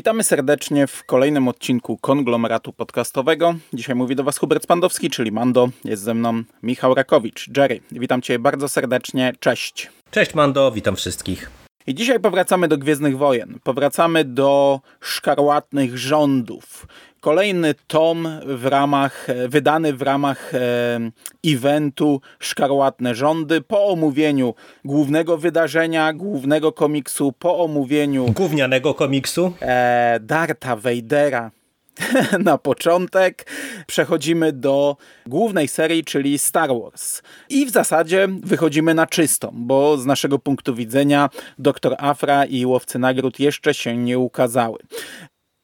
Witamy serdecznie w kolejnym odcinku konglomeratu podcastowego. Dzisiaj mówi do Was Hubert Spandowski, czyli Mando. Jest ze mną Michał Rakowicz. Jerry, witam Cię bardzo serdecznie. Cześć. Cześć Mando, witam wszystkich. I dzisiaj powracamy do Gwiezdnych Wojen. Powracamy do szkarłatnych rządów. Kolejny tom w ramach, wydany w ramach e, eventu Szkarłatne Rządy po omówieniu głównego wydarzenia, głównego komiksu, po omówieniu gównianego komiksu e, Darta Vadera na początek przechodzimy do głównej serii, czyli Star Wars. I w zasadzie wychodzimy na czystą, bo z naszego punktu widzenia Doktor Afra i Łowcy Nagród jeszcze się nie ukazały.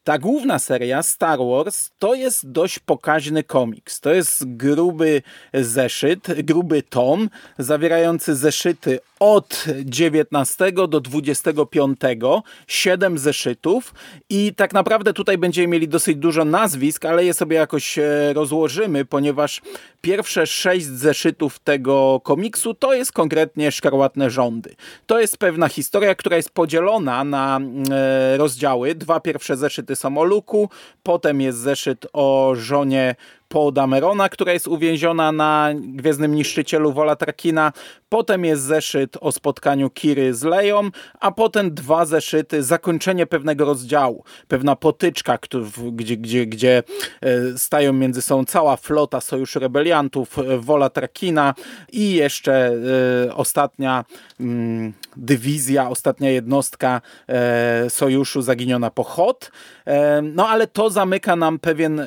Ta główna seria Star Wars to jest dość pokaźny komiks. To jest gruby zeszyt, gruby tom, zawierający zeszyty od 19 do 25, 7 zeszytów i tak naprawdę tutaj będziemy mieli dosyć dużo nazwisk, ale je sobie jakoś e, rozłożymy, ponieważ pierwsze 6 zeszytów tego komiksu to jest konkretnie Szkarłatne Rządy. To jest pewna historia, która jest podzielona na e, rozdziały. Dwa pierwsze zeszyty są o Luku, potem jest zeszyt o żonie Paul Damerona, która jest uwięziona na Gwiezdnym Niszczycielu Wola Trakina. Potem jest zeszyt o spotkaniu Kiry z Leją, a potem dwa zeszyty, zakończenie pewnego rozdziału. Pewna potyczka, gdzie, gdzie, gdzie e, stają między sobą cała flota Sojuszu Rebeliantów, e, Wola Trakina i jeszcze e, ostatnia mm, dywizja, ostatnia jednostka Sojuszu zaginiona po Hot. No ale to zamyka nam pewien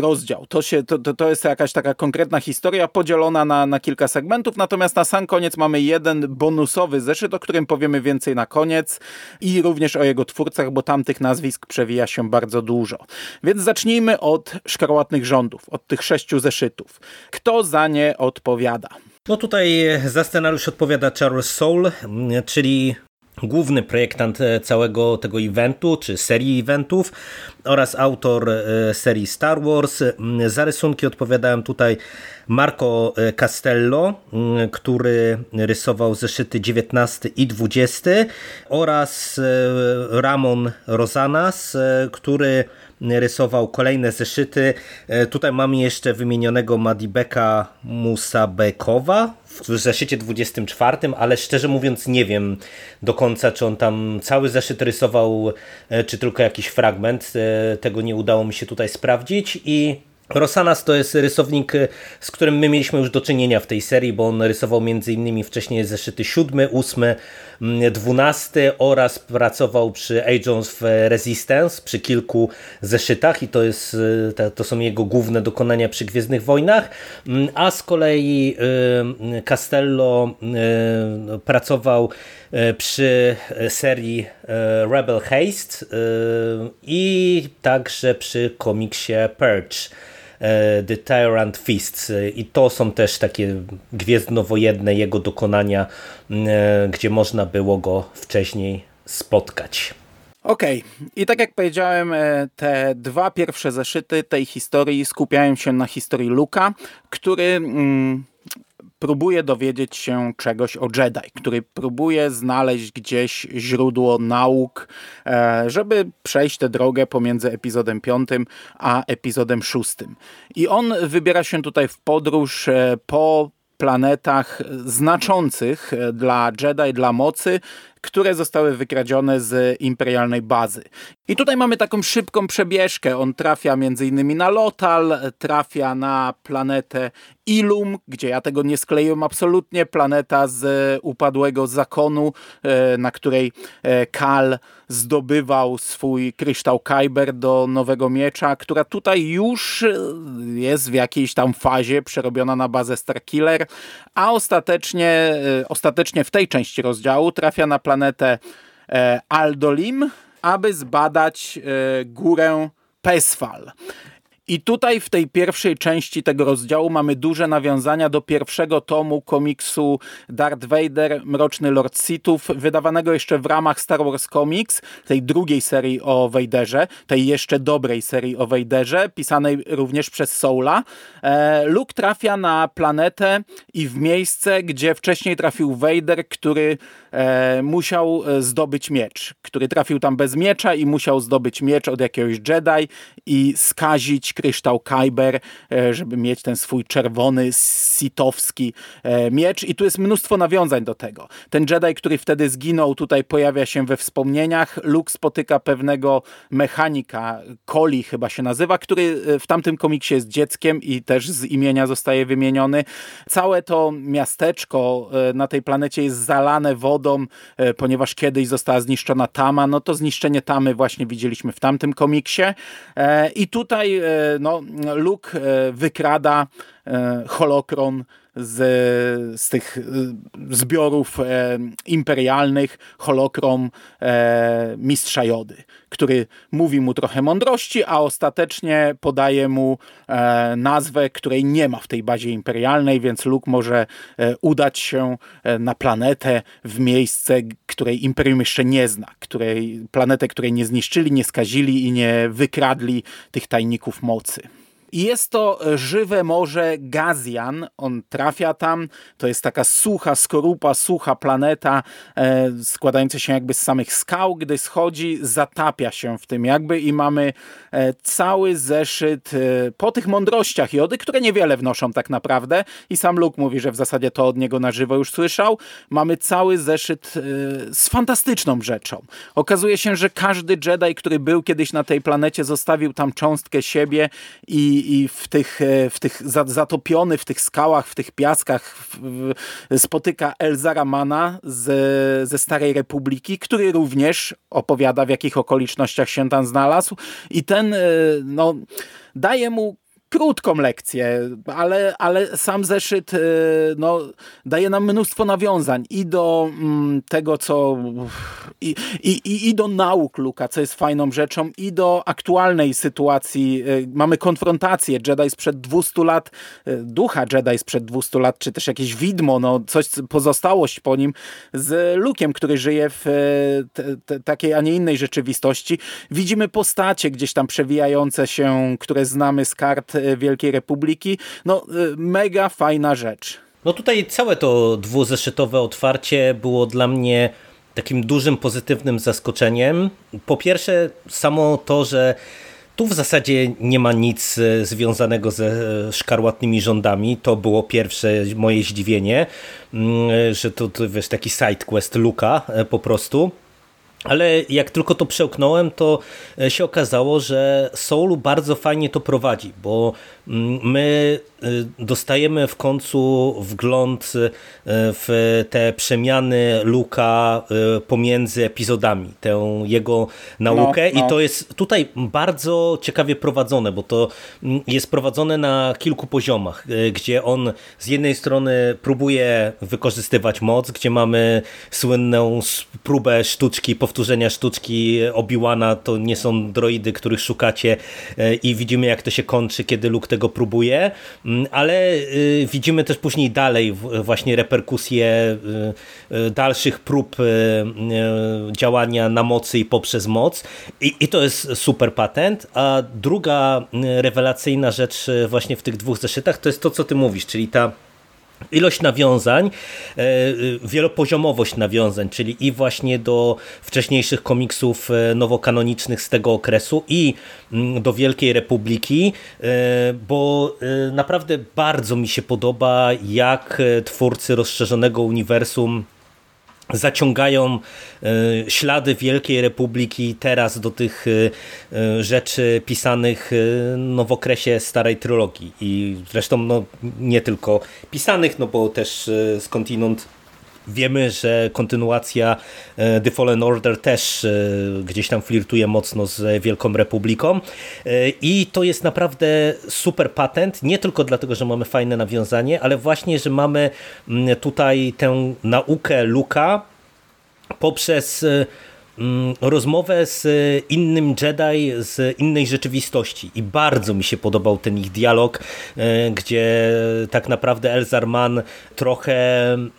rozdział. To się się, to, to, to jest jakaś taka konkretna historia podzielona na, na kilka segmentów, natomiast na sam koniec mamy jeden bonusowy zeszyt, o którym powiemy więcej na koniec i również o jego twórcach, bo tamtych nazwisk przewija się bardzo dużo. Więc zacznijmy od szkarłatnych rządów, od tych sześciu zeszytów. Kto za nie odpowiada? No tutaj za scenariusz odpowiada Charles Soule, czyli główny projektant e, całego tego eventu, czy serii eventów oraz autor e, serii Star Wars. Za rysunki odpowiadałem tutaj Marco e, Castello, który rysował zeszyty 19 i 20 oraz Ramon Rosanas, który rysował kolejne zeszyty. Tutaj mamy jeszcze wymienionego Madibeka Musabekowa, w zeszycie 24, ale szczerze mówiąc nie wiem do końca, czy on tam cały zeszyt rysował, e, czy tylko jakiś fragment. E, tego nie udało mi się tutaj sprawdzić i Rosanas to jest rysownik, e, z którym my mieliśmy już do czynienia w tej serii, bo on rysował m.in. wcześniej zeszyty 7, 8, 12 oraz pracował przy Agents of Resistance przy kilku zeszytach i to, jest, to są jego główne dokonania przy Gwiezdnych Wojnach, a z kolei Castello pracował przy serii Rebel Haste i także przy komiksie Purge. E, The Tyrant Fists i to są też takie gwiezdnowojedne jego dokonania, e, gdzie można było go wcześniej spotkać. Okej, okay. i tak jak powiedziałem, e, te dwa pierwsze zeszyty tej historii skupiają się na historii Luka, który mm, próbuje dowiedzieć się czegoś o Jedi, który próbuje znaleźć gdzieś źródło nauk, e, żeby przejść tę drogę pomiędzy epizodem 5 a epizodem 6. I on wybiera się tutaj w podróż e, po planetach znaczących e, dla Jedi, dla mocy, które zostały wykradzione z imperialnej bazy. I tutaj mamy taką szybką przebieżkę. On trafia między innymi na Lotal, trafia na planetę Ilum, gdzie ja tego nie skleiłem absolutnie. Planeta z upadłego zakonu, e, na której e, Kal zdobywał swój kryształ Kyber do nowego miecza, która tutaj już e, jest w jakiejś tam fazie przerobiona na bazę Starkiller, a ostatecznie, ostatecznie w tej części rozdziału trafia na planetę Aldolim, aby zbadać górę Pesfal. I tutaj w tej pierwszej części tego rozdziału mamy duże nawiązania do pierwszego tomu komiksu Darth Vader, Mroczny Lord Sithów, wydawanego jeszcze w ramach Star Wars Comics, tej drugiej serii o Vaderze, tej jeszcze dobrej serii o Vaderze, pisanej również przez Soula. E, Luke trafia na planetę i w miejsce, gdzie wcześniej trafił Vader, który e, musiał e, zdobyć miecz, który trafił tam bez miecza i musiał zdobyć miecz od jakiegoś Jedi i skazić kryształ Kyber, e, żeby mieć ten swój czerwony, sitowski e, miecz i tu jest mnóstwo nawiązań do tego. Ten Jedi, który wtedy zginął, tutaj pojawia się we wspomnieniach. Luke spotyka pewnego mechanika, Coli chyba się nazywa, który e, w tamtym komiksie jest dzieckiem i też z imienia zostaje wymieniony. Całe to miasteczko na tej planecie jest zalane wodą, ponieważ kiedyś została zniszczona Tama, no to zniszczenie Tamy właśnie widzieliśmy w tamtym komiksie. I tutaj no, Luke e, wykrada e, holokron z, z tych e, zbiorów imperialnych, holokron mistrza Jody, który mówi mu trochę mądrości, a ostatecznie podaje mu nazwę, której nie ma w tej bazie imperialnej, więc Luke może udać się na planetę w miejsce, której Imperium jeszcze nie zna, której, planetę, której nie zniszczyli, nie skazili i nie wykradli tych tajników mocy. I jest to żywe morze Gazian. On trafia tam. To jest taka sucha skorupa, sucha planeta, e, składająca się jakby z samych skał. Gdy schodzi, zatapia się w tym jakby i mamy e, cały zeszyt e, po tych mądrościach Jody, które niewiele wnoszą tak naprawdę. I sam Luke mówi, że w zasadzie to od niego na żywo już słyszał. Mamy cały zeszyt e, z fantastyczną rzeczą. Okazuje się, że każdy Jedi, który był kiedyś na tej planecie, zostawił tam cząstkę siebie i i w tych, e, w tych zatopiony w tych skałach, w tych piaskach spotyka Elzara Mana z, ze Starej Republiki, który również opowiada w jakich okolicznościach się tam znalazł. I ten e, no, daje mu krótką lekcję, ale, ale sam zeszyt y, no, daje nam mnóstwo nawiązań i do mm, tego, co i, i, i do nauk Luka, co jest fajną rzeczą, i do aktualnej sytuacji. Y, mamy konfrontację Jedi sprzed 200 lat, y, ducha Jedi sprzed 200 lat, czy też jakieś widmo, no, coś, pozostałość po nim z Lukiem, który żyje w te, te, takiej, a nie innej rzeczywistości. Widzimy postacie gdzieś tam przewijające się, które znamy z kart Wielkiej Republiki. No, y, mega fajna rzecz. No tutaj całe to dwuzeszytowe otwarcie było dla mnie takim dużym pozytywnym zaskoczeniem. Po pierwsze, samo to, że tu w zasadzie nie ma nic e, związanego ze e, szkarłatnymi rządami. To było pierwsze moje zdziwienie, mm, e, że to, to wiesz, taki sidequest Luka po prostu. Ale jak tylko to przełknąłem, to e, się okazało, że Soul bardzo fajnie to prowadzi, bo my e, dostajemy w końcu wgląd e, w te przemiany Luka pomiędzy epizodami, tę jego naukę no, no. i to jest tutaj bardzo ciekawie prowadzone, bo to mm, jest prowadzone na kilku poziomach, gdzie on z jednej strony próbuje wykorzystywać moc, gdzie mamy słynną próbę sztuczki powtórzenia sztuczki Obi-Wana to nie są droidy, których szukacie i widzimy jak to się kończy, kiedy Luke tego próbuje, mm, ale e, widzimy też później dalej właśnie reperkusje e, dalszych prób działania na mocy i poprzez moc. I, i to jest super patent, a druga rewelacyjna rzecz właśnie w tych dwóch zeszytach to jest to, co ty mówisz, czyli ta ilość nawiązań, e, wielopoziomowość nawiązań, czyli i właśnie do wcześniejszych komiksów e, nowokanonicznych z tego okresu i mm, do Wielkiej Republiki, e, bo naprawdę bardzo mi się podoba, jak twórcy rozszerzonego uniwersum zaciągają e, ślady Wielkiej Republiki teraz do tych e, e, rzeczy pisanych no, w okresie starej trylogii. I zresztą no, nie tylko pisanych, no bo też skądinąd Wiemy, że kontynuacja e, The Fallen Order też e, gdzieś tam flirtuje mocno z Wielką Republiką. E, i to jest naprawdę super patent, nie tylko dlatego, że mamy fajne nawiązanie, ale właśnie, że mamy mm, tutaj tę naukę Luka poprzez rozmowę z innym Jedi z innej rzeczywistości i bardzo mi się podobał ten ich dialog, e, gdzie tak naprawdę Elzar Mann trochę mm,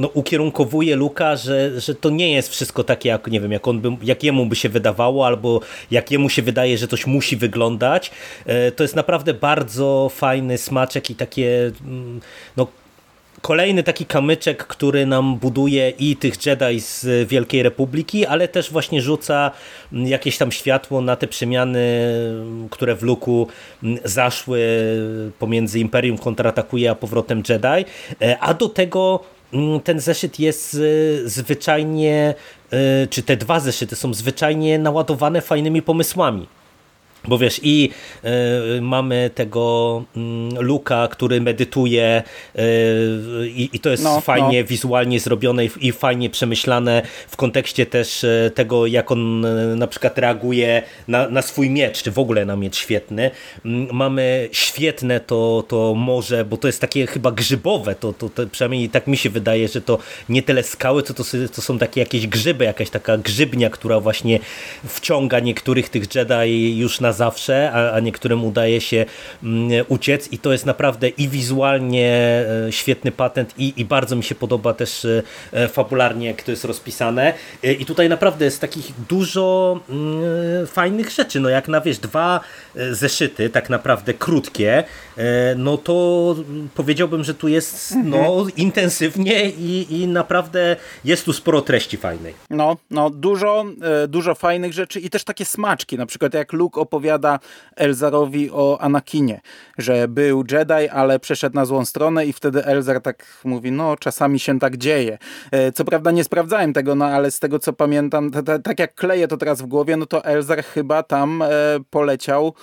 no, ukierunkowuje Luka, że, że to nie jest wszystko takie, jak nie wiem, jak, on by, jak jemu by się wydawało, albo jak jemu się wydaje, że coś musi wyglądać. E, to jest naprawdę bardzo fajny smaczek i takie mm, no, kolejny taki kamyczek, który nam buduje i tych Jedi z Wielkiej Republiki, ale też właśnie rzuca jakieś tam światło na te przemiany, które w Luku zaszły pomiędzy Imperium kontratakuje a powrotem Jedi, e, a do tego ten zeszyt jest e, zwyczajnie, e, czy te dwa zeszyty są zwyczajnie naładowane fajnymi pomysłami. Bo wiesz, i y, mamy tego y, Luka, który medytuje y, i to jest no, fajnie no. wizualnie zrobione i, i, fajnie przemyślane w kontekście też tego, jak on na przykład reaguje na, na swój miecz, czy w ogóle na miecz świetny. Mm, mamy świetne to, to morze, bo to jest takie chyba grzybowe, to, to, to przynajmniej tak mi się wydaje, że to nie tyle skały, co to, to są takie jakieś grzyby, jakaś taka grzybnia, która właśnie wciąga niektórych tych Jedi już na na zawsze, a, a niektórym udaje się mm, uciec i to jest naprawdę i wizualnie e, świetny patent i, i bardzo mi się podoba też e, fabularnie, jak to jest rozpisane. E, I tutaj naprawdę jest takich dużo mm, fajnych rzeczy, no jak na wiesz, dwa zeszyty, tak naprawdę krótkie, no to powiedziałbym, że tu jest no, mhm. intensywnie i, i naprawdę jest tu sporo treści fajnej. No, no dużo, dużo fajnych rzeczy i też takie smaczki, na przykład jak Luke opowiada Elzarowi o Anakinie, że był Jedi, ale przeszedł na złą stronę i wtedy Elzar tak mówi, no czasami się tak dzieje. E, co prawda nie sprawdzałem tego, no ale z tego co pamiętam, tak jak kleję to teraz w głowie, no to Elzar chyba tam e, poleciał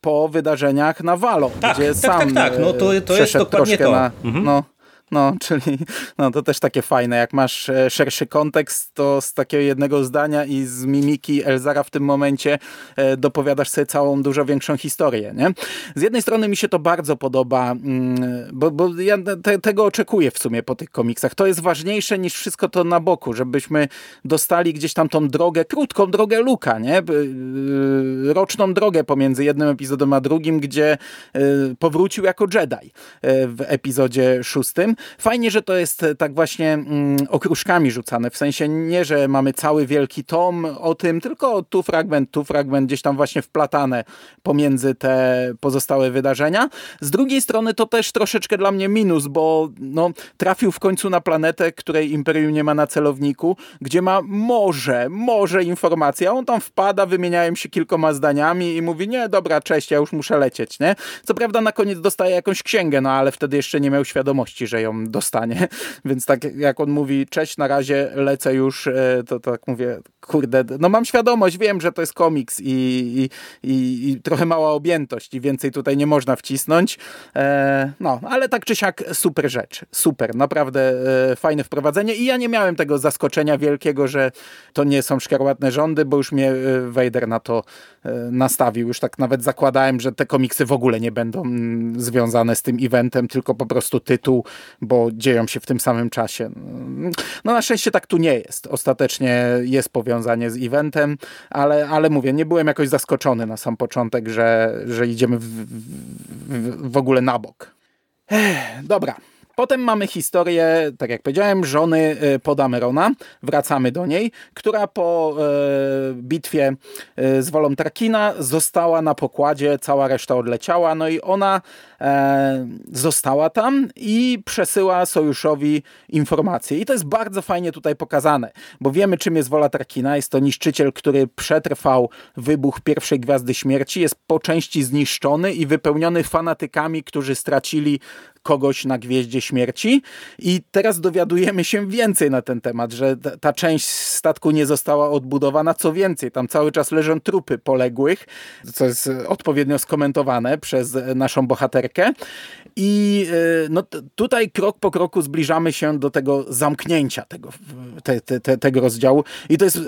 po wydarzeniach na Walo, tak, gdzie tak, sam tak, tak. No to, to jest dokładnie to. Na, mhm. no, no, czyli no, to też takie fajne. Jak masz e, szerszy kontekst, to z takiego jednego zdania i z mimiki Elzara w tym momencie e, dopowiadasz sobie całą dużo większą historię. Nie? Z jednej strony mi się to bardzo podoba, mm, bo, bo ja te, tego oczekuję w sumie po tych komiksach. To jest ważniejsze niż wszystko to na boku, żebyśmy dostali gdzieś tam tą drogę, krótką drogę Luka, nie? Y, roczną drogę pomiędzy jednym epizodem a drugim, gdzie y, powrócił jako Jedi y, w epizodzie szóstym. Fajnie, że to jest e, tak właśnie mm, okruszkami rzucane, w sensie nie, że mamy cały wielki tom o tym, tylko tu fragment, tu fragment, gdzieś tam właśnie wplatane pomiędzy te pozostałe wydarzenia. Z drugiej strony to też troszeczkę dla mnie minus, bo no, trafił w końcu na planetę, której Imperium nie ma na celowniku, gdzie ma może, może informacja, on tam wpada, wymieniają się kilkoma zdaniami i mówi, nie, dobra, cześć, ja już muszę lecieć, nie? Co prawda na koniec dostaje jakąś księgę, no ale wtedy jeszcze nie miał świadomości, że ją ją dostanie. Więc tak jak on mówi, cześć, na razie lecę już, e, to tak mówię, kurde, no mam świadomość, wiem, że to jest komiks i, i, i, i trochę mała objętość i więcej tutaj nie można wcisnąć. E, no, ale tak czy siak super rzecz, super, naprawdę e, fajne wprowadzenie i ja nie miałem tego zaskoczenia wielkiego, że to nie są szkarłatne rządy, bo już mnie Vader na to nastawił. Już tak nawet zakładałem, że te komiksy w ogóle nie będą mm, związane z tym eventem, tylko po prostu tytuł bo dzieją się w tym samym czasie. No na szczęście tak tu nie jest. Ostatecznie jest powiązanie z eventem, ale, ale mówię, nie byłem jakoś zaskoczony na sam początek, że, że idziemy w, w, w ogóle na bok. Ech, dobra. Potem mamy historię, tak jak powiedziałem, żony e, Podamerona. Wracamy do niej, która po e, bitwie e, z Wolą Trakina została na pokładzie, cała reszta odleciała, no i ona została tam i przesyła sojuszowi informacje. I to jest bardzo fajnie tutaj pokazane, bo wiemy czym jest Wola Trakina. Jest to niszczyciel, który przetrwał wybuch pierwszej Gwiazdy Śmierci, jest po części zniszczony i wypełniony fanatykami, którzy stracili kogoś na Gwieździe Śmierci. I teraz dowiadujemy się więcej na ten temat, że ta część statku nie została odbudowana, co więcej, tam cały czas leżą trupy poległych, co jest odpowiednio skomentowane przez naszą bohaterkę. I e, no, tutaj krok po kroku zbliżamy się do tego zamknięcia tego, te, te, te, tego rozdziału. I to jest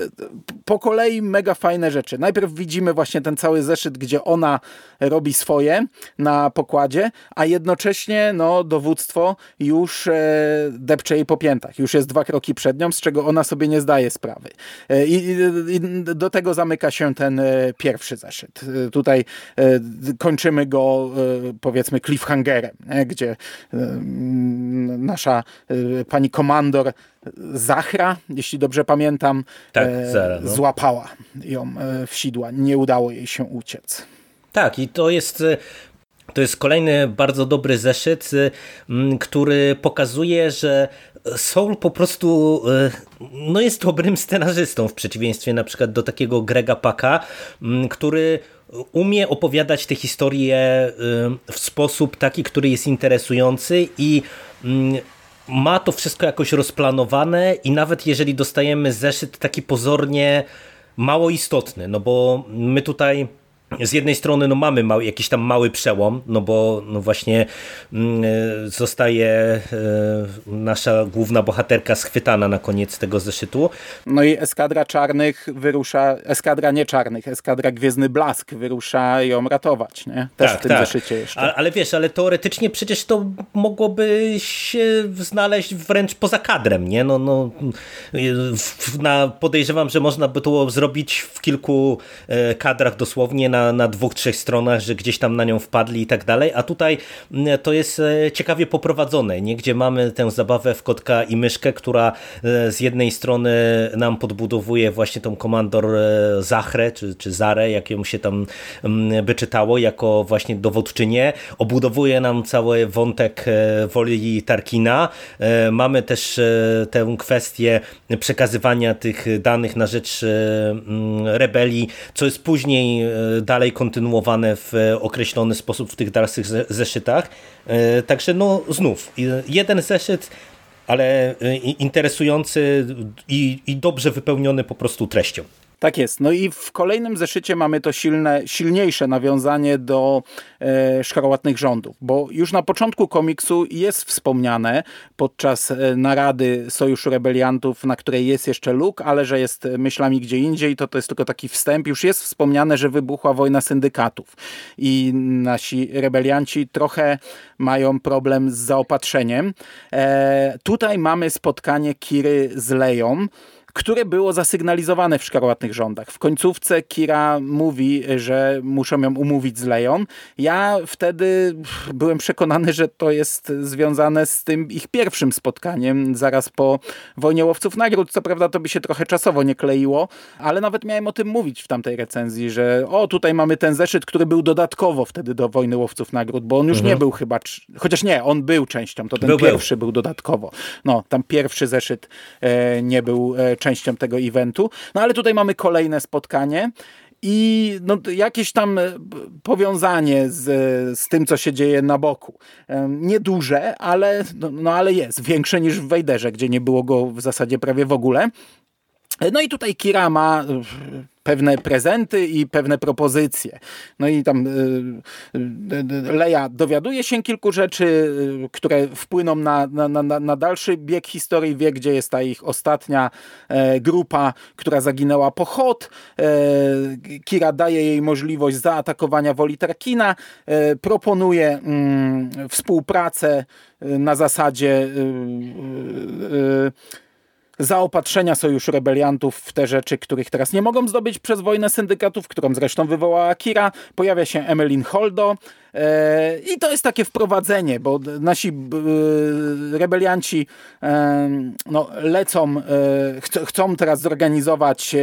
po kolei mega fajne rzeczy. Najpierw widzimy właśnie ten cały zeszyt, gdzie ona robi swoje na pokładzie, a jednocześnie no, dowództwo już e, depcze jej po piętach. Już jest dwa kroki przed nią, z czego ona sobie nie zdaje sprawy. I, i do tego zamyka się ten pierwszy zeszyt. Tutaj kończymy go powiedzmy cliffhangerem, gdzie nasza pani komandor Zachra, jeśli dobrze pamiętam, tak, Zara, no. złapała ją w sidła. Nie udało jej się uciec. Tak, i to jest to jest kolejny bardzo dobry zeszyt, który pokazuje, że Soul po prostu no jest dobrym scenarzystą w przeciwieństwie na przykład do takiego Grega Paka, który umie opowiadać te historie w sposób taki, który jest interesujący i ma to wszystko jakoś rozplanowane i nawet jeżeli dostajemy zeszyt taki pozornie mało istotny, no bo my tutaj z jednej strony no mamy mały, jakiś tam mały przełom, no bo no właśnie mm, e, zostaje e, nasza główna bohaterka schwytana na koniec tego zeszytu. No i eskadra czarnych wyrusza, eskadra nie czarnych, eskadra Gwiezdny Blask wyrusza ją ratować, nie? Też tak, w tym tak. zeszycie jeszcze. Ale, ale wiesz, ale teoretycznie przecież to mogłoby się znaleźć wręcz poza kadrem, nie? No, no, na, podejrzewam, że można by to zrobić w kilku e, kadrach dosłownie na na, dwóch, trzech stronach, że gdzieś tam na nią wpadli i tak dalej, a tutaj mm, to jest e, ciekawie poprowadzone, nie? gdzie mamy tę zabawę w kotka i myszkę, która e, z jednej strony nam podbudowuje właśnie tą komandor e, Zachrę, czy, czy Zarę, jak ją się tam mm, by czytało, jako właśnie dowódczynię, obudowuje nam cały wątek woli Tarkina, mamy też tę kwestię przekazywania tych danych na rzecz mm, rebelii, co jest później dalej kontynuowane w określony sposób w tych dalszych zeszytach. E, także no znów, jeden zeszyt, ale e, interesujący i, i dobrze wypełniony po prostu treścią. Tak jest. No i w kolejnym zeszycie mamy to silne, silniejsze nawiązanie do e, szkarłatnych rządów, bo już na początku komiksu jest wspomniane podczas e, narady Sojuszu Rebeliantów, na której jest jeszcze Luke, ale że jest myślami gdzie indziej, to to jest tylko taki wstęp. Już jest wspomniane, że wybuchła wojna syndykatów i nasi rebelianci trochę mają problem z zaopatrzeniem. E, tutaj mamy spotkanie Kiry z Leją, które było zasygnalizowane w szkarłatnych rządach. W końcówce Kira mówi, że muszą ją umówić z Leją. Ja wtedy byłem przekonany, że to jest związane z tym ich pierwszym spotkaniem, zaraz po Wojnie Łowców Nagród. Co prawda to by się trochę czasowo nie kleiło, ale nawet miałem o tym mówić w tamtej recenzji, że o, tutaj mamy ten zeszyt, który był dodatkowo wtedy do Wojny Łowców Nagród, bo on już mhm. nie był chyba, chociaż nie, on był częścią, to ten był, pierwszy był. był dodatkowo. No, tam pierwszy zeszyt e, nie był e, częścią tego eventu. No ale tutaj mamy kolejne spotkanie i no, jakieś tam e, powiązanie z, z tym, co się dzieje na boku. Nieduże, ale, no, no, ale jest. Większe niż w Wejderze, gdzie nie było go w zasadzie prawie w ogóle. No i tutaj Kira ma pewne prezenty i pewne propozycje. No i tam y, y, Leja dowiaduje się kilku rzeczy, które wpłyną na, na, na, na dalszy bieg historii, wie gdzie jest ta ich ostatnia e, grupa, która zaginęła po. E, Kira daje jej możliwość zaatakowania woli Tarkina, e, proponuje mm, współpracę na zasadzie zaopatrzenia Sojuszu Rebeliantów w te rzeczy, których teraz nie mogą zdobyć przez wojnę syndykatów, którą zresztą wywołała Kira. Pojawia się Emmeline Holdo, I to jest takie wprowadzenie, bo nasi e, rebelianci e, no, lecą, chcą teraz zorganizować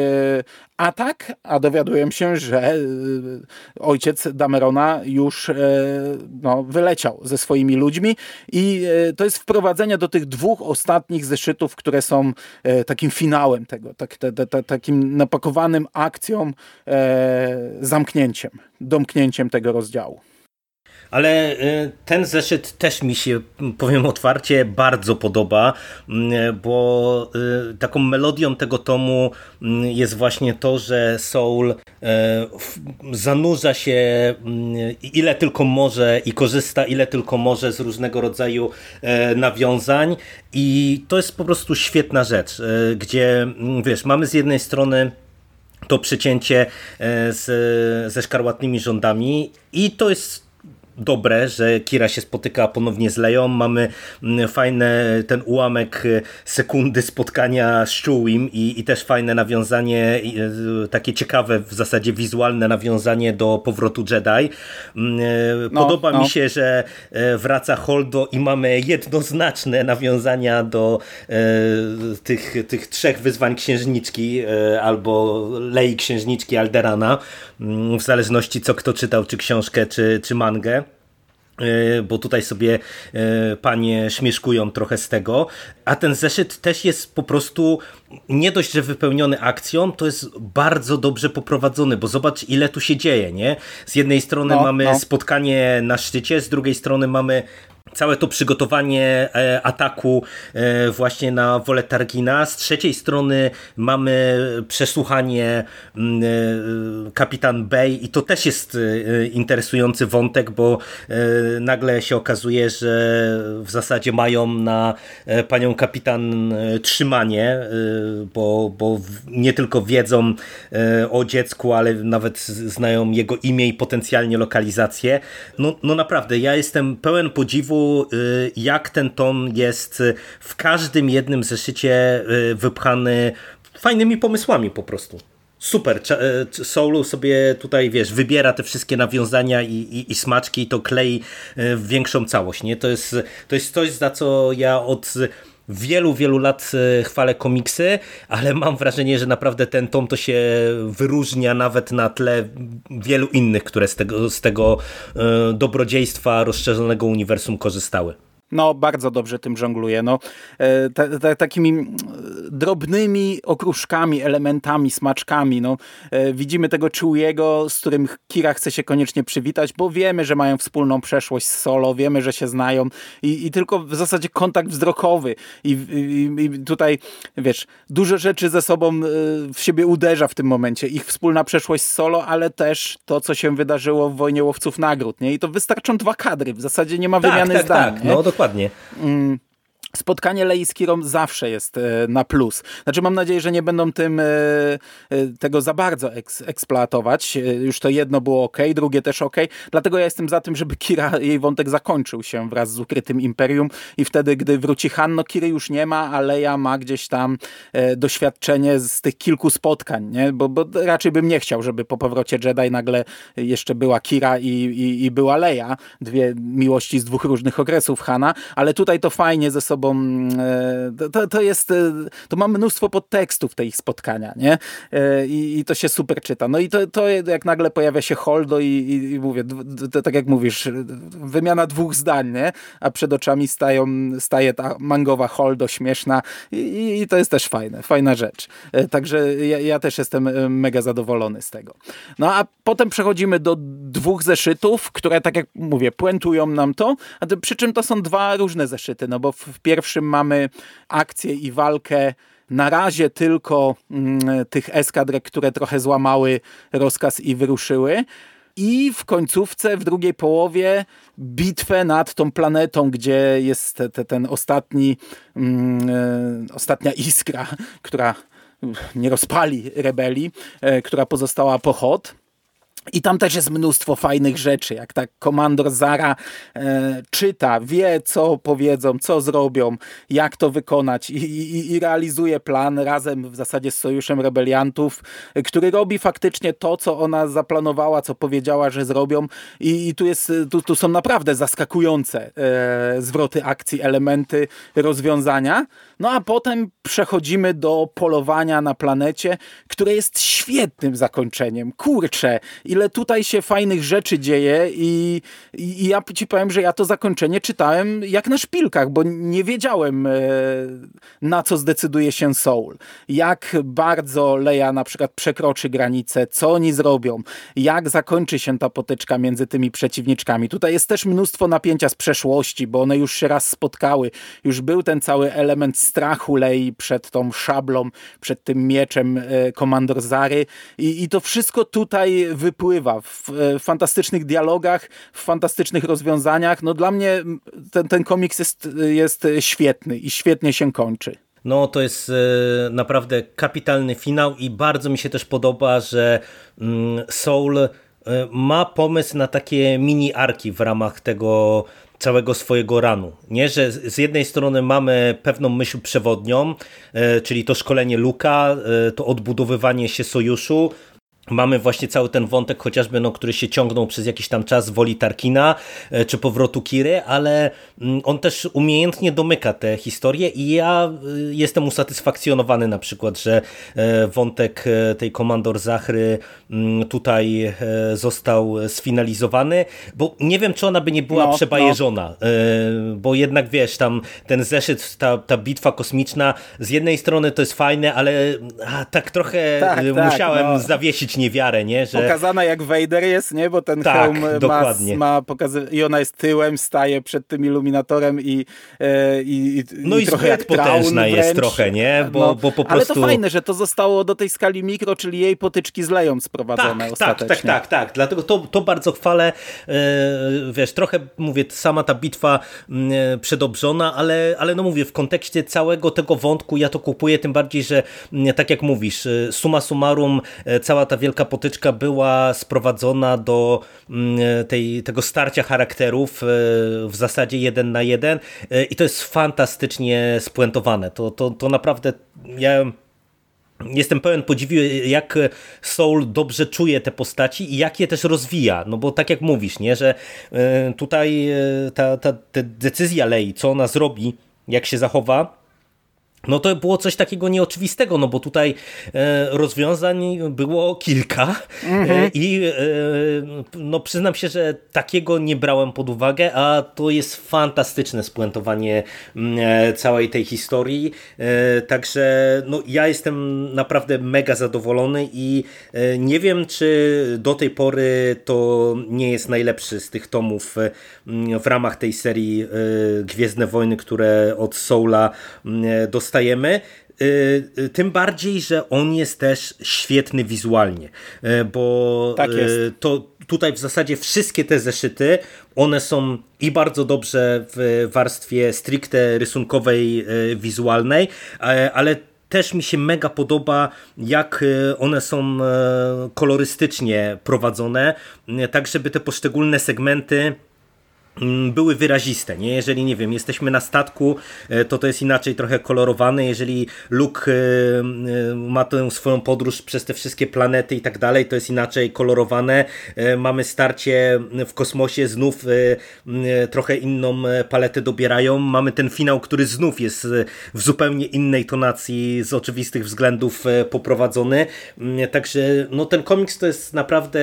atak, a dowiadują się, że ojciec Damerona już no, wyleciał ze swoimi ludźmi i to jest wprowadzenie do tych dwóch ostatnich zeszytów, które są takim finałem tego, tak, te, te, takim napakowanym akcją, zamknięciem, domknięciem tego rozdziału. Ale y, ten zeszyt też mi się, powiem otwarcie, bardzo podoba, bo y, taką melodią tego tomu jest właśnie to, że Soul y, zanurza się ile tylko może i korzysta ile tylko może z różnego rodzaju nawiązań. I to jest po prostu świetna rzecz, gdzie wiesz, mamy z jednej strony to przecięcie z, ze szkarłatnymi rządami i to jest dobre, że Kira się spotyka ponownie z Leją. Mamy mm, fajne ten ułamek sekundy spotkania z Chewim i, i też fajne nawiązanie, takie ciekawe w zasadzie wizualne nawiązanie do powrotu Jedi. Mm, no, Podoba no. mi się, że wraca Holdo i mamy jednoznaczne nawiązania do tych, tych trzech wyzwań księżniczki albo Lei księżniczki Alderana, mm, w zależności co kto czytał, czy książkę, czy, czy mangę e, bo tutaj sobie e, panie śmieszkują trochę z tego, a ten zeszyt też jest po prostu nie dość, że wypełniony akcją, to jest bardzo dobrze poprowadzony, bo zobacz ile tu się dzieje, nie? Z jednej strony no, mamy no. spotkanie na szczycie, z drugiej strony mamy całe to przygotowanie e, ataku e, właśnie na wolę Targina. Z trzeciej strony mamy przesłuchanie mm, e, kapitan Bay i to też jest interesujący wątek, bo nagle się okazuje, że w zasadzie mają na panią kapitan trzymanie, bo, bo nie tylko wiedzą o dziecku, ale nawet znają jego imię i potencjalnie lokalizację. No, no naprawdę, ja jestem pełen podziwu Y, jak ten ton jest w każdym jednym zeszycie y, wypchany fajnymi pomysłami po prostu. Super, y, Soulu sobie tutaj, wiesz, wybiera te wszystkie nawiązania i, i, i, smaczki i to klei w większą całość, nie? To jest, to jest coś, za co ja od wielu, wielu lat chwalę komiksy, ale mam wrażenie, że naprawdę ten tom to się wyróżnia nawet na tle wielu innych, które z tego, z tego dobrodziejstwa rozszerzonego uniwersum korzystały. No, bardzo dobrze tym żongluje. No, e, ta, ta, takimi drobnymi okruszkami, elementami, smaczkami. No, e, widzimy tego Chewiego, z którym Kira chce się koniecznie przywitać, bo wiemy, że mają wspólną przeszłość z Solo, wiemy, że się znają i, i tylko w zasadzie kontakt wzrokowy. I, i, I, tutaj, wiesz, duże rzeczy ze sobą e, w siebie uderza w tym momencie. Ich wspólna przeszłość z Solo, ale też to, co się wydarzyło w Wojnie Łowców Nagród. Nie? I to wystarczą dwa kadry. W zasadzie nie ma tak, wymiany tak, zdań. Tak, no dokładnie. Mm spotkanie Lei z Kirą zawsze jest e, na plus. Znaczy mam nadzieję, że nie będą tym e, e, tego za bardzo eks, eksploatować. Już to jedno było ok, drugie też ok. Dlatego ja jestem za tym, żeby Kira, jej wątek zakończył się wraz z ukrytym Imperium i wtedy, gdy wróci Hanno, Kiry już nie ma, a Leia ma gdzieś tam doświadczenie z tych kilku spotkań, nie? Bo, bo raczej bym nie chciał, żeby po powrocie Jedi nagle jeszcze była Kira i, i, i była Leia. Dwie miłości z dwóch różnych okresów Hana, ale tutaj to fajnie ze sobą E, to, to jest, e, to ma mnóstwo podtekstów te ich spotkania, nie? E, I, i to się super czyta. No i to, to jak nagle pojawia się Holdo i, i, i mówię, to, tak jak mówisz, wymiana dwóch zdań, nie? A przed oczami stają, staje ta mangowa Holdo śmieszna i, i to jest też fajne, fajna rzecz. Także ja, ja też jestem mega zadowolony z tego. No a potem przechodzimy do dwóch zeszytów, które tak jak mówię, puentują nam to, a przy czym to są dwa różne zeszyty, no bo w pierwszym mamy akcję i walkę na razie tylko mm, tych eskadrek, które trochę złamały rozkaz i wyruszyły. I w końcówce, w drugiej połowie, bitwę nad tą planetą, gdzie jest te, te, ten ostatni, mm, e, ostatnia iskra, która nie rozpali rebelii, e, która pozostała po Hot. I tam też jest mnóstwo fajnych rzeczy, jak tak komandor Zara e, czyta, wie co powiedzą, co zrobią, jak to wykonać i, i, i, realizuje plan razem w zasadzie z Sojuszem Rebeliantów, który robi faktycznie to, co ona zaplanowała, co powiedziała, że zrobią i, i tu, jest, tu, tu są naprawdę zaskakujące e, zwroty akcji, elementy rozwiązania. No a potem przechodzimy do polowania na planecie, które jest świetnym zakończeniem. Kurczę, ile tutaj się fajnych rzeczy dzieje i, i, ja ci powiem, że ja to zakończenie czytałem jak na szpilkach, bo nie wiedziałem e, na co zdecyduje się Soul. Jak bardzo Leia na przykład przekroczy granicę, co oni zrobią, jak zakończy się ta potyczka między tymi przeciwniczkami. Tutaj jest też mnóstwo napięcia z przeszłości, bo one już się raz spotkały. Już był ten cały element strachu Lei przed tą szablą, przed tym mieczem e, komandor Zary i, i to wszystko tutaj wypływa w e, fantastycznych dialogach, w fantastycznych rozwiązaniach. No dla mnie ten, ten komiks jest, jest świetny i świetnie się kończy. No to jest e, naprawdę kapitalny finał i bardzo mi się też podoba, że mm, Soul ma pomysł na takie mini arki w ramach tego całego swojego ranu. Nie, że z jednej strony mamy pewną myśl przewodnią, czyli to szkolenie Luka, to odbudowywanie się sojuszu, Mamy właśnie cały ten wątek, chociażby no, który się ciągnął przez jakiś tam czas woli Tarkina e, czy powrotu Kiry, ale mm, on też umiejętnie domyka te historie i ja e, jestem usatysfakcjonowany na przykład, że e, wątek tej komandor Zachry mm, tutaj został sfinalizowany, bo nie wiem, czy ona by nie była no, przebajeżona, no. bo jednak wiesz, tam ten zeszyt, ta, ta bitwa kosmiczna, z jednej strony to jest fajne, ale a, tak trochę tak, tak musiałem tak, no. zawiesić niewiarę, nie? Że... Pokazana jak Vader jest, nie? Bo ten tak, hełm dokładnie. ma, ma pokazy... i ona jest tyłem, staje przed tym iluminatorem i, e, i, no i, i trochę jak potężna jest trochę, nie? Bo, no, bo po prostu... Ale to fajne, że to zostało do tej skali mikro, czyli jej potyczki z Leją sprowadzone tak, ostatecznie. Tak, tak, tak, tak. Dlatego to, to bardzo chwalę. E, wiesz, trochę mówię, sama ta bitwa mm, przedobrzona, ale, ale no mówię, w kontekście całego tego wątku ja to kupuję, tym bardziej, że mm, tak jak mówisz, e, suma summarum, cała ta wielka potyczka była sprowadzona do mm, tej, tego starcia charakterów e, w zasadzie jeden na jeden e, i to jest fantastycznie spuentowane. To, to, to naprawdę ja Jestem pełen podziwu, jak Soul dobrze czuje te postaci i jak je też rozwija. No bo tak jak mówisz, nie, że e, tutaj ta, ta, ta decyzja Lei, co ona zrobi, jak się zachowa, no to było coś takiego nieoczywistego, no bo tutaj e, rozwiązań było kilka mhm. e, i e, no przyznam się, że takiego nie brałem pod uwagę, a to jest fantastyczne spuentowanie mm, całej tej historii, także no ja jestem naprawdę mega zadowolony i nie wiem, czy do tej pory to nie jest najlepszy z tych tomów w ramach tej serii Gwiezdne Wojny, które od Soula dostałem dostajemy, y, y, tym bardziej, że on jest też świetny wizualnie, y, bo tak to tutaj w zasadzie wszystkie te zeszyty, one są i bardzo dobrze w warstwie stricte rysunkowej, wizualnej, ale też mi się mega podoba, jak one są kolorystycznie prowadzone, tak żeby te poszczególne segmenty były wyraziste, nie? Jeżeli, nie wiem, jesteśmy na statku, e, to to jest inaczej trochę kolorowane, jeżeli Luke e, e, ma tę swoją podróż przez te wszystkie planety i tak dalej, to jest inaczej kolorowane, mamy starcie w kosmosie, znów trochę inną paletę dobierają, mamy ten finał, który znów jest w zupełnie innej tonacji, z oczywistych względów poprowadzony, także no ten komiks to jest naprawdę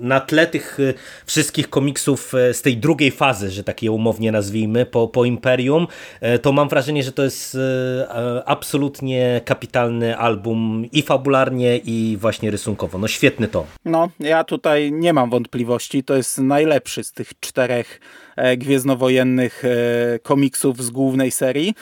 na tle tych wszystkich komiksów z tej drugiej fazy fazy, że tak je umownie nazwijmy, po, po Imperium, e, to mam wrażenie, że to jest e, absolutnie kapitalny album i fabularnie, i właśnie rysunkowo. No świetny to. No, ja tutaj nie mam wątpliwości. To jest najlepszy z tych czterech e, gwiezdnowojennych komiksów z głównej serii.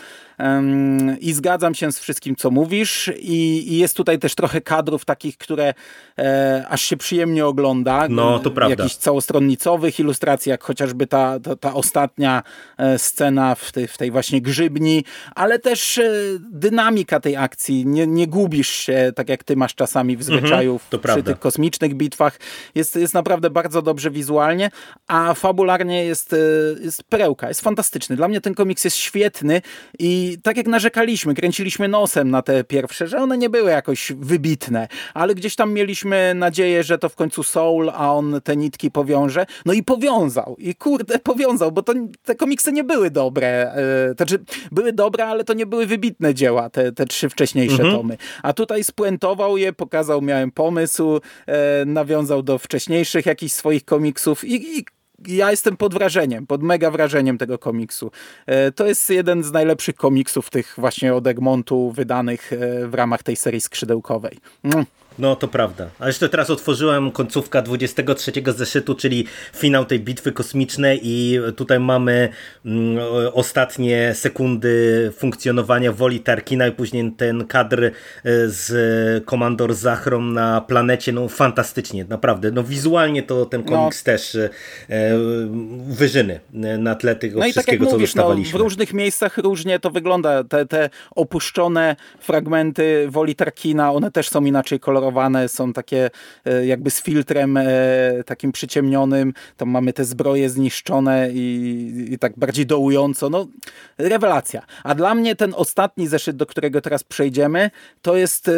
I zgadzam się z wszystkim, co mówisz. I, jest tutaj też trochę kadrów takich, które e, aż się przyjemnie ogląda. No, to prawda. Jakichś całostronnicowych ilustracji, jak chociażby ta, ta, ta ostatnia e, scena w tej, w tej właśnie grzybni, ale też e, dynamika tej akcji. Nie, nie gubisz się, tak jak ty masz czasami w mhm, zwyczaju mhm, przy prawda. tych kosmicznych bitwach. Jest, jest naprawdę bardzo dobrze wizualnie, a fabularnie jest, e, jest perełka, jest fantastyczny. Dla mnie ten komiks jest świetny i tak jak narzekaliśmy, kręciliśmy nosem na te pierwsze, że one nie były jakoś wybitne, ale gdzieś tam mieliśmy nadzieję, że to w końcu Soul, a on te nitki powiąże. No i powiązał. I kurde, powiązał, bo to, te komiksy nie były dobre. Yy, znaczy, były dobre, ale to nie były wybitne dzieła, te, te trzy wcześniejsze mhm. tomy. A tutaj spuentował je, pokazał, miałem pomysł, yy, nawiązał do wcześniejszych jakichś swoich komiksów i, i ja jestem pod wrażeniem, pod mega wrażeniem tego komiksu. E, to jest jeden z najlepszych komiksów tych właśnie od Egmontu wydanych e, w ramach tej serii skrzydełkowej. Mm. No to prawda. A jeszcze teraz otworzyłem końcówka 23 zeszytu, czyli finał tej bitwy kosmicznej i tutaj mamy mm, ostatnie sekundy funkcjonowania woli Tarkina i później ten kadr e, z Komandor Zachrom na planecie. No fantastycznie, naprawdę. No wizualnie to ten komiks no. też e, wyżyny na tle tego no wszystkiego, tak co mówisz, dostawaliśmy. No, w różnych miejscach różnie to wygląda. Te, te opuszczone fragmenty woli Tarkina, one też są inaczej kolorowane zakolorowane, są takie e, jakby z filtrem e, takim przyciemnionym, tam mamy te zbroje zniszczone i, i tak bardziej dołująco, no rewelacja. A dla mnie ten ostatni zeszyt, do którego teraz przejdziemy, to jest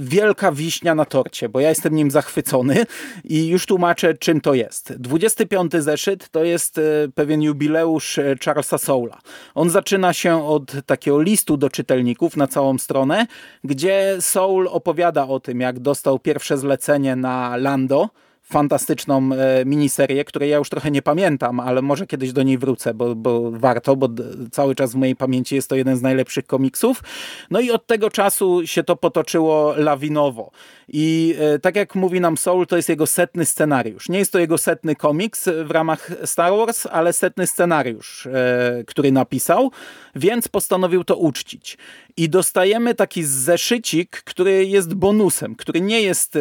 wielka wiśnia na torcie, bo ja jestem nim zachwycony i już tłumaczę, czym to jest. 25 zeszyt to jest pewien jubileusz Charlesa Soula. On zaczyna się od takiego listu do czytelników na całą stronę, gdzie Soul opowiada o tym, jak dostał pierwsze zlecenie na Lando, fantastyczną e, miniserię, której ja już trochę nie pamiętam, ale może kiedyś do niej wrócę, bo, bo warto, bo cały czas w mojej pamięci jest to jeden z najlepszych komiksów. No i od tego czasu się to potoczyło lawinowo. I e, tak jak mówi nam Soul, to jest jego setny scenariusz. Nie jest to jego setny komiks w ramach Star Wars, ale setny scenariusz, e, który napisał, więc postanowił to uczcić. I dostajemy taki zeszycik, który jest bonusem, który nie jest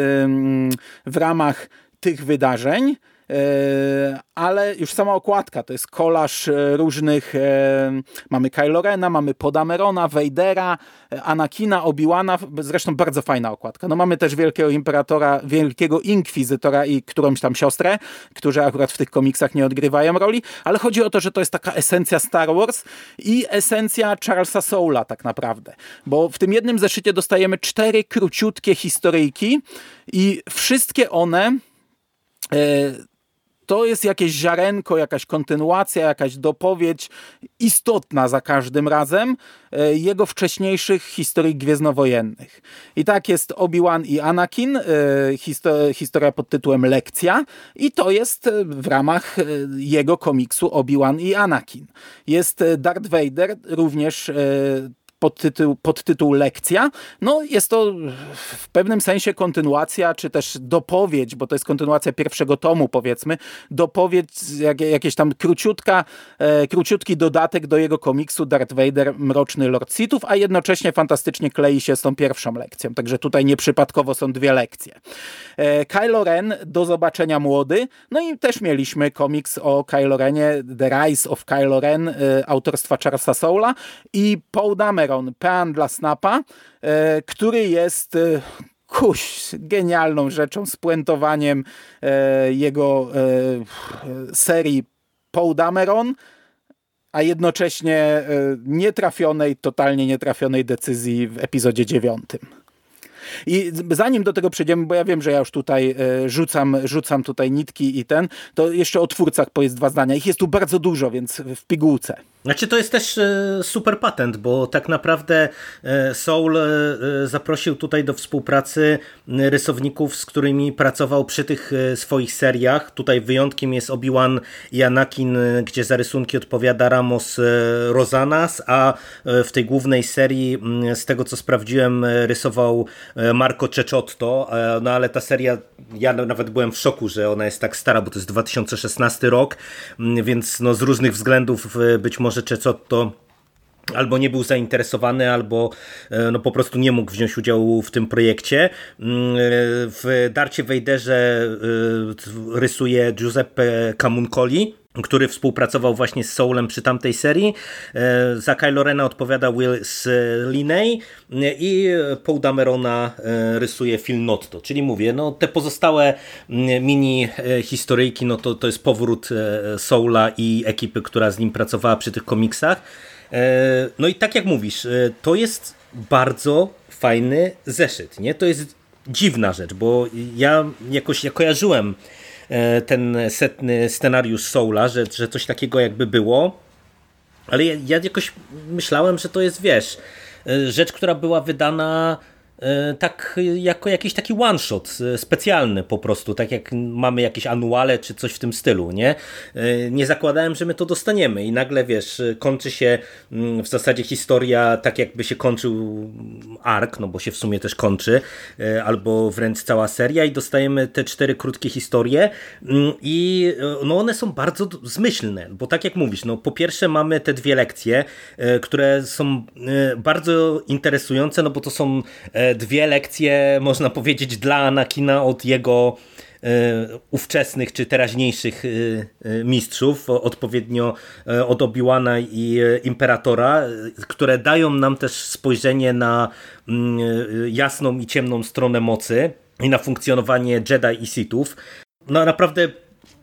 w ramach tych wydarzeń, ale już sama okładka to jest kolaż e, różnych, e, mamy Kylo Rena, mamy Podamerona, Vadera, Anakina, Obiłana, zresztą bardzo fajna okładka. No mamy też wielkiego imperatora, wielkiego inkwizytora i którąś tam siostrę, którzy akurat w tych komiksach nie odgrywają roli, ale chodzi o to, że to jest taka esencja Star Wars i esencja Charlesa Soula tak naprawdę, bo w tym jednym zeszycie dostajemy cztery króciutkie historyjki i wszystkie one E, to jest jakieś ziarenko, jakaś kontynuacja, jakaś dopowiedź istotna za każdym razem e, jego wcześniejszych historii gwiezdnowojennych. I tak jest Obi-Wan i Anakin, e, historia pod tytułem Lekcja i to jest w ramach jego komiksu Obi-Wan i Anakin. Jest Darth Vader, również podtytuł, podtytuł Lekcja. No jest to w pewnym sensie kontynuacja, czy też dopowiedź, bo to jest kontynuacja pierwszego tomu powiedzmy, dopowiedź, jak, jakieś tam króciutka, e, króciutki dodatek do jego komiksu Darth Vader, Mroczny Lord Sithów, a jednocześnie fantastycznie klei się z tą pierwszą lekcją, także tutaj nieprzypadkowo są dwie lekcje. E, Kylo Ren, do zobaczenia młody, no i też mieliśmy komiks o Kylo Renie, The Rise of Kylo Ren, e, autorstwa Charlesa Soula i Paul Dameron Cameron, pean dla Snapa, e, który jest e, kuś, genialną rzeczą, spuentowaniem e, jego serii Paul Dameron, a jednocześnie nietrafionej, totalnie nietrafionej decyzji w epizodzie dziewiątym. I zanim do tego przejdziemy, bo ja wiem, że ja już tutaj rzucam, rzucam tutaj nitki i ten, to jeszcze o twórcach powiedz dwa zdania. Ich jest tu bardzo dużo, więc w pigułce. Znaczy to jest też e, super patent, bo tak naprawdę e, Soul zaprosił tutaj do współpracy rysowników, z którymi pracował przy tych swoich seriach. Tutaj wyjątkiem jest Obi-Wan i Anakin, gdzie za rysunki odpowiada Ramos Rosanas, a w tej głównej serii, z tego co sprawdziłem, rysował E, Marco Cecotto, e, no ale ta seria, ja nawet byłem w szoku, że ona jest tak stara, bo to jest 2016 rok, więc no z różnych względów e, być może Cecotto albo nie był zainteresowany, albo no, po prostu nie mógł wziąć udziału w tym projekcie. Mm, w Darcie Wejderze rysuje Giuseppe Camuncoli, który współpracował właśnie z Soulem przy tamtej serii. E, za Kylo Rena odpowiada Will Sliney i Paul Damerona e, rysuje Phil Notto. Czyli mówię, no te pozostałe mini e, historyjki, no to, to jest powrót Soula i ekipy, która z nim pracowała przy tych komiksach. No i tak jak mówisz, to jest bardzo fajny zeszyt, nie? To jest dziwna rzecz, bo ja jakoś ja kojarzyłem E, ten setny scenariusz Soula, że, że coś takiego jakby było. Ale ja, ja jakoś myślałem, że to jest, wiesz, e, rzecz, która była wydana E, tak jako jakiś taki one shot e, specjalny po prostu, tak jak mamy jakieś anuale czy coś w tym stylu, nie? E, nie zakładałem, że my to dostaniemy i nagle wiesz, kończy się mm, w zasadzie historia tak jakby się kończył ark, no bo się w sumie też kończy, albo wręcz cała seria i dostajemy te cztery krótkie historie mm, i no one są bardzo zmyślne, bo tak jak mówisz, no po pierwsze mamy te dwie lekcje, które są bardzo interesujące, no bo to są dwie lekcje, można powiedzieć, dla Anakina od jego ówczesnych czy teraźniejszych mistrzów, odpowiednio od Obi-Wana i Imperatora, które dają nam też spojrzenie na mm, jasną i ciemną stronę mocy i na funkcjonowanie Jedi i Sithów. No naprawdę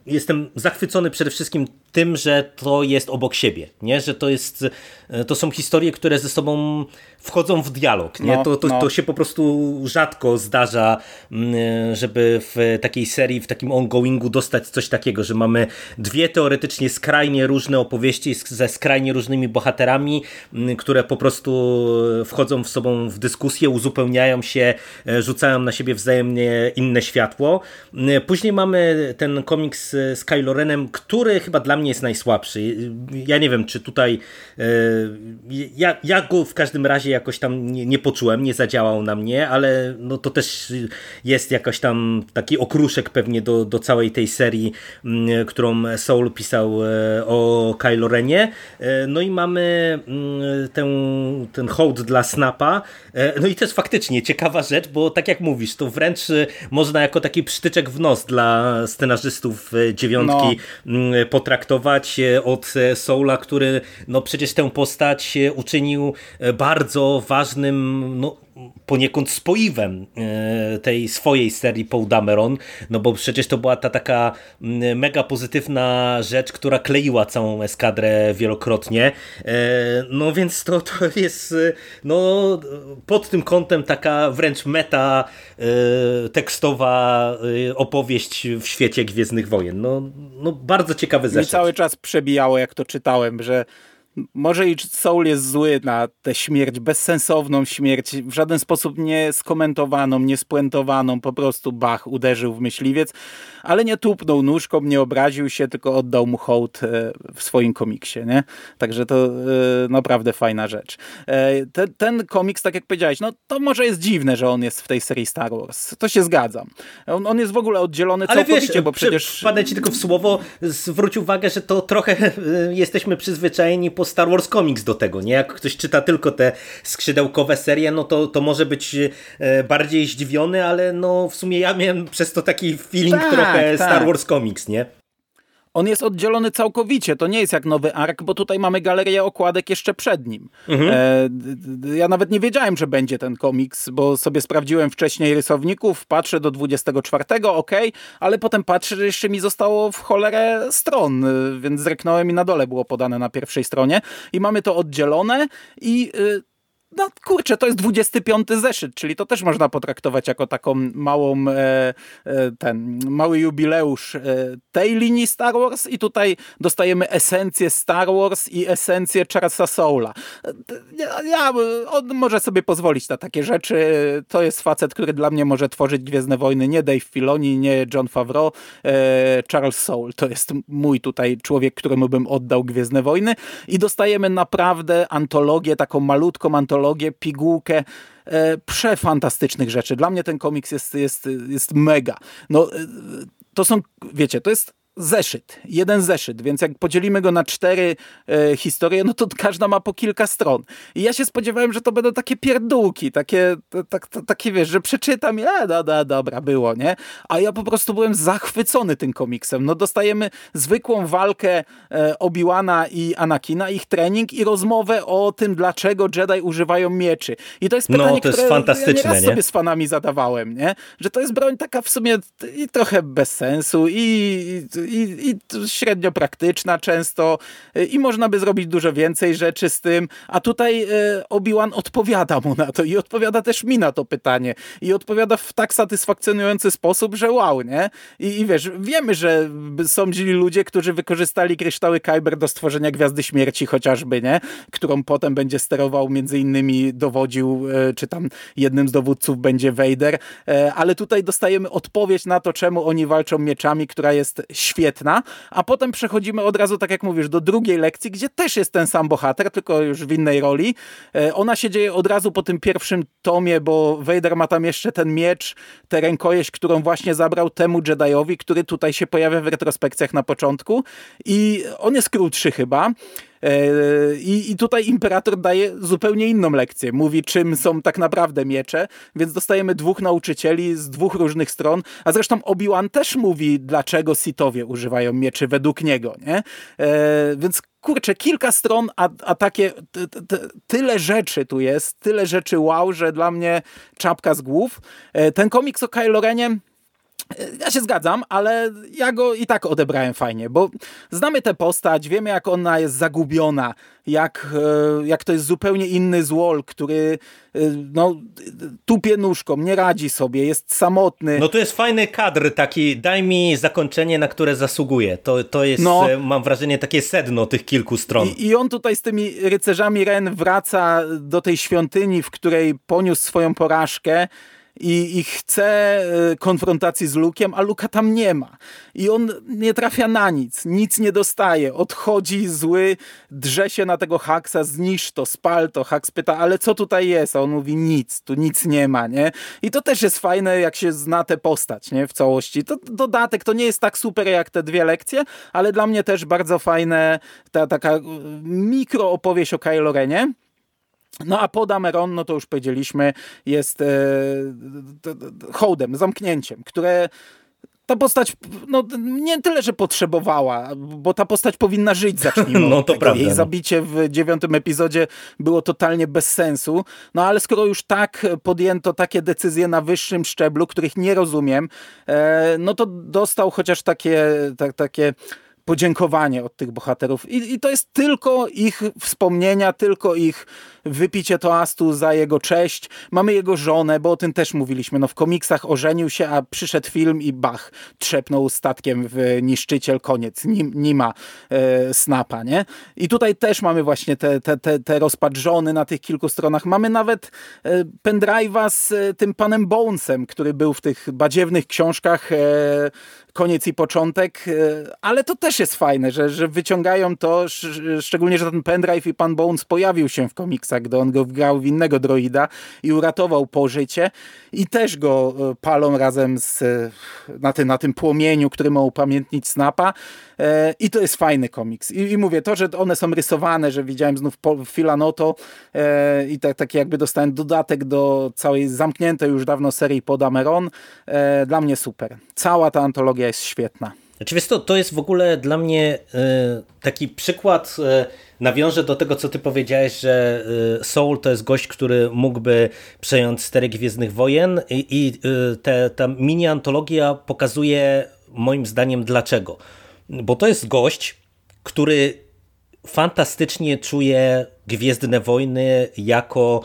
jestem zachwycony przede wszystkim tym, że to jest obok siebie, nie? że to, jest, e, to są historie, które ze sobą wchodzą w dialog. Nie? No, to, to, no. to się po prostu rzadko zdarza, mm, żeby w takiej serii, w takim ongoingu dostać coś takiego, że mamy dwie teoretycznie skrajnie różne opowieści ze skrajnie różnymi bohaterami, mm, które po prostu wchodzą w sobą w dyskusję, uzupełniają się, e, rzucają na siebie wzajemnie inne światło. Mm, później mamy ten komiks z Kylo Renem, który chyba dla mnie jest najsłabszy. Ja nie wiem, czy tutaj e, ja, ja go w każdym razie jakoś tam nie, nie poczułem, nie zadziałał na mnie, ale no to też jest jakoś tam taki okruszek pewnie do, do całej tej serii, mm, którą Soul pisał e, o Kylo Renie. E, no i mamy mm, ten, ten hołd dla Snapa. No i też faktycznie ciekawa rzecz, bo tak jak mówisz, to wręcz można jako taki przytyczek w nos dla scenarzystów dziewiątki no. potraktować traktować e, od e, Soula, który no przecież tę postać e, uczynił bardzo ważnym no, poniekąd spoiwem e, tej swojej serii Paul Dameron, no bo przecież to była ta taka mega pozytywna rzecz, która kleiła całą eskadrę wielokrotnie. E, no więc to, to jest no, pod tym kątem taka wręcz meta e, tekstowa opowieść w świecie Gwiezdnych Wojen. No, no bardzo ciekawy zeszyt. I cały czas przebijało, jak to czytałem, że może i Soul jest zły na tę śmierć, bezsensowną śmierć, w żaden sposób nie skomentowaną, nie spuentowaną, po prostu Bach uderzył w myśliwiec, ale nie tupnął nóżką, nie obraził się, tylko oddał mu hołd e, w swoim komiksie, nie? Także to e, naprawdę fajna rzecz. E, ten, ten komiks, tak jak powiedziałeś, no to może jest dziwne, że on jest w tej serii Star Wars. To się zgadzam. On, on jest w ogóle oddzielony ale całkowicie, wiesz, bo przecież... Wpadnę ci tylko w słowo, zwróć uwagę, że to trochę jesteśmy przyzwyczajeni po Star Wars Comics do tego, nie? Jak ktoś czyta tylko te skrzydełkowe serie, no to, to może być bardziej zdziwiony, ale no w sumie ja miałem przez to taki feeling tak, trochę tak, Star Wars Comics, nie? On jest oddzielony całkowicie, to nie jest jak nowy ark, bo tutaj mamy galerię okładek jeszcze przed nim. Mhm. E, ja nawet nie wiedziałem, że będzie ten komiks, bo sobie sprawdziłem wcześniej rysowników, patrzę do 24, ok, ale potem patrzę, że jeszcze mi zostało w cholerę stron, więc zreknąłem i na dole było podane na pierwszej stronie i mamy to oddzielone i y, no kurczę, to jest 25 zeszyt, czyli to też można potraktować jako taką małą, e, e, ten mały jubileusz e, tej linii Star Wars i tutaj dostajemy esencję Star Wars i esencję Charlesa Soula. Ja, ja, on może sobie pozwolić na takie rzeczy. To jest facet, który dla mnie może tworzyć Gwiezdne Wojny, nie Dave Filoni, nie John Favreau, e, Charles Soule. To jest mój tutaj człowiek, któremu bym oddał Gwiezdne Wojny i dostajemy naprawdę antologię, taką malutką antologię antologię, pigułkę e, przefantastycznych rzeczy. Dla mnie ten komiks jest, jest, jest mega. No, e, to są, wiecie, to jest zeszyt, jeden zeszyt, więc jak podzielimy go na cztery e, historie, no to każda ma po kilka stron. I ja się spodziewałem, że to będą takie pierdółki, takie, tak, takie wiesz, że przeczytam i e, no, no, dobra, było, nie? A ja po prostu byłem zachwycony tym komiksem. No dostajemy zwykłą walkę e, Obi-Wana i Anakina, ich trening i rozmowę o tym, dlaczego Jedi używają mieczy. I to jest pytanie, no, to jest fantastyczne, ja nie? sobie z fanami zadawałem, nie? Że to jest broń taka w sumie i trochę bez sensu i, i i, i średnio praktyczna często y, i można by zrobić dużo więcej rzeczy z tym, a tutaj y, Obi-Wan odpowiada mu na to i odpowiada też mi na to pytanie i odpowiada w tak satysfakcjonujący sposób, że wow, nie? I, i wiesz, wiemy, że są ludzie, którzy wykorzystali kryształy Kyber do stworzenia Gwiazdy Śmierci chociażby, nie? Którą potem będzie sterował, między innymi dowodził, y, czy tam jednym z dowódców będzie Vader, ale tutaj dostajemy odpowiedź na to, czemu oni walczą mieczami, która jest świetna świetna, a potem przechodzimy od razu, tak jak mówisz, do drugiej lekcji, gdzie też jest ten sam bohater, tylko już w innej roli. E, ona się dzieje od razu po tym pierwszym tomie, bo Vader ma tam jeszcze ten miecz, tę rękojeść, którą właśnie zabrał temu Jediowi, który tutaj się pojawia w retrospekcjach na początku i on jest krótszy chyba. I, I tutaj imperator daje zupełnie inną lekcję. Mówi, czym są tak naprawdę miecze, więc dostajemy dwóch nauczycieli z dwóch różnych stron, a zresztą Obi-Wan też mówi, dlaczego Sithowie używają mieczy według niego, nie? Więc kurczę, kilka stron, a, a takie tyle rzeczy tu jest, tyle rzeczy wow, że dla mnie czapka z głów. Ten komiks o Kylo Renie ja się zgadzam, ale ja go i tak odebrałem fajnie, bo znamy tę postać, wiemy jak ona jest zagubiona, jak, e, jak to jest zupełnie inny złol, który e, no, tupie nóżką, nie radzi sobie, jest samotny. No to jest fajny kadr taki, daj mi zakończenie, na które zasługuje. To, to jest, no, e, mam wrażenie, takie sedno tych kilku stron. I, I on tutaj z tymi rycerzami Ren wraca do tej świątyni, w której poniósł swoją porażkę, i, i chce e, konfrontacji z Lukiem, a Luka tam nie ma. I on nie trafia na nic, nic nie dostaje, odchodzi zły, drze się na tego Haksa, zniszcz to, spal to. Haks pyta, ale co tutaj jest? A on mówi nic, tu nic nie ma, nie? I to też jest fajne, jak się zna tę postać, nie? W całości. To dodatek, to nie jest tak super jak te dwie lekcje, ale dla mnie też bardzo fajne, ta taka e, mikro opowieść o Kylo Renie. No a pod Ameron, no to już powiedzieliśmy, jest e, hołdem, zamknięciem, które ta postać no, nie tyle, że potrzebowała, bo ta postać powinna żyć, zacznijmy no, to prawda. Jej zabicie w dziewiątym epizodzie było totalnie bez sensu, no ale skoro już tak podjęto takie decyzje na wyższym szczeblu, których nie rozumiem, e, no to dostał chociaż takie, tak, takie podziękowanie od tych bohaterów. I, I, to jest tylko ich wspomnienia, tylko ich wypicie toastu za jego cześć. Mamy jego żonę, bo o tym też mówiliśmy. No w komiksach ożenił się, a przyszedł film i bach, trzepnął statkiem w niszczyciel, koniec. Nie, nie ma e, snapa, nie? I tutaj też mamy właśnie te, te, te, te rozpad żony na tych kilku stronach. Mamy nawet e, pendrive'a z e, tym panem Bonesem, który był w tych badziewnych książkach e, koniec i początek, e, ale to też jest fajne, że, że wyciągają to, szczególnie, że ten pendrive i pan Bones pojawił się w komiksach, gdy on go wgrał w innego droida i uratował pożycie i też go e, palą razem z, e, na, tym, na tym płomieniu, który ma upamiętnić Snapa i to jest fajny komiks. I, i mówię, to, że one są rysowane, że widziałem znów Filanoto i tak, taki jakby dostałem dodatek do całej zamkniętej już dawno serii Podameron, dla mnie super. Cała ta antologia jest świetna. Znaczy, to, to jest w ogóle dla mnie e, taki przykład, e, nawiążę do tego, co ty powiedziałeś, że e, Soul to jest gość, który mógłby przejąć stery Gwiezdnych Wojen i, i te, ta mini-antologia pokazuje moim zdaniem dlaczego. Bo to jest gość, który fantastycznie czuje Gwiezdne Wojny jako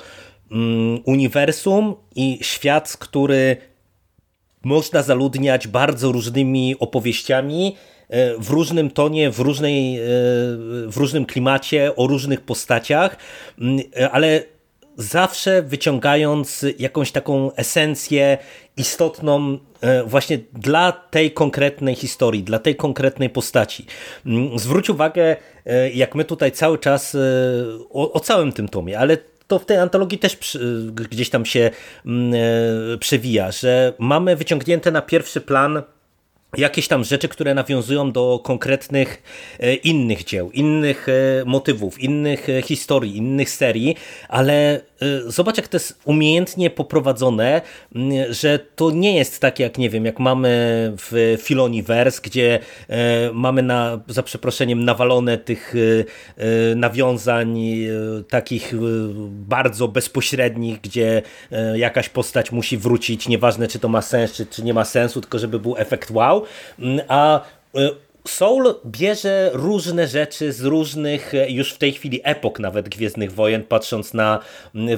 mm, uniwersum i świat, który można zaludniać bardzo różnymi opowieściami e, w różnym tonie, w, różnej, e, w różnym klimacie, o różnych postaciach, mm, e, ale zawsze wyciągając jakąś taką esencję istotną właśnie dla tej konkretnej historii, dla tej konkretnej postaci. Mm, zwróć uwagę, jak my tutaj cały czas o, o całym tym tomie, ale to w tej antologii też przy, gdzieś tam się e, przewija, że mamy wyciągnięte na pierwszy plan jakieś tam rzeczy, które nawiązują do konkretnych e, innych dzieł, innych e, motywów, innych historii, innych serii, ale zobacz jak to jest umiejętnie poprowadzone, że to nie jest tak jak, nie wiem, jak mamy w Filoniverse, gdzie mamy na, za przeproszeniem nawalone tych nawiązań takich bardzo bezpośrednich, gdzie jakaś postać musi wrócić, nieważne czy to ma sens, czy, czy nie ma sensu, tylko żeby był efekt wow, Mm, a y, Soul bierze różne rzeczy z różnych, e, już w tej chwili epok nawet Gwiezdnych Wojen, patrząc na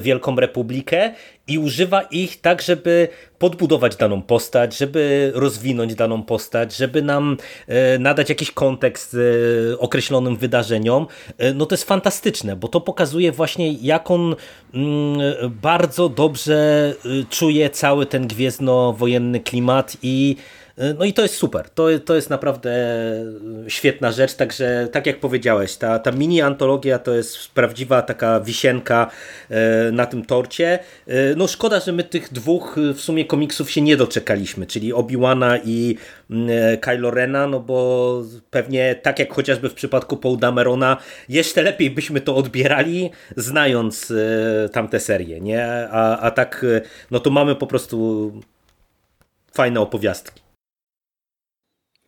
Wielką Republikę i używa ich tak, żeby podbudować daną postać, żeby rozwinąć daną postać, żeby nam e, nadać jakiś kontekst e, określonym wydarzeniom. No to jest fantastyczne, bo to pokazuje właśnie jak on mm, bardzo dobrze czuje cały ten gwiezdnowojenny klimat i No i to jest super. To, to jest naprawdę świetna rzecz. Także tak jak powiedziałeś, ta, ta mini antologia to jest prawdziwa taka wisienka na tym torcie. No szkoda, że my tych dwóch w sumie komiksów się nie doczekaliśmy, czyli Obi-Wana i Kylo Rena, no bo pewnie tak jak chociażby w przypadku Paul Damerona, jeszcze lepiej byśmy to odbierali, znając tamte serie, nie? A, a tak, no to mamy po prostu fajne opowiastki.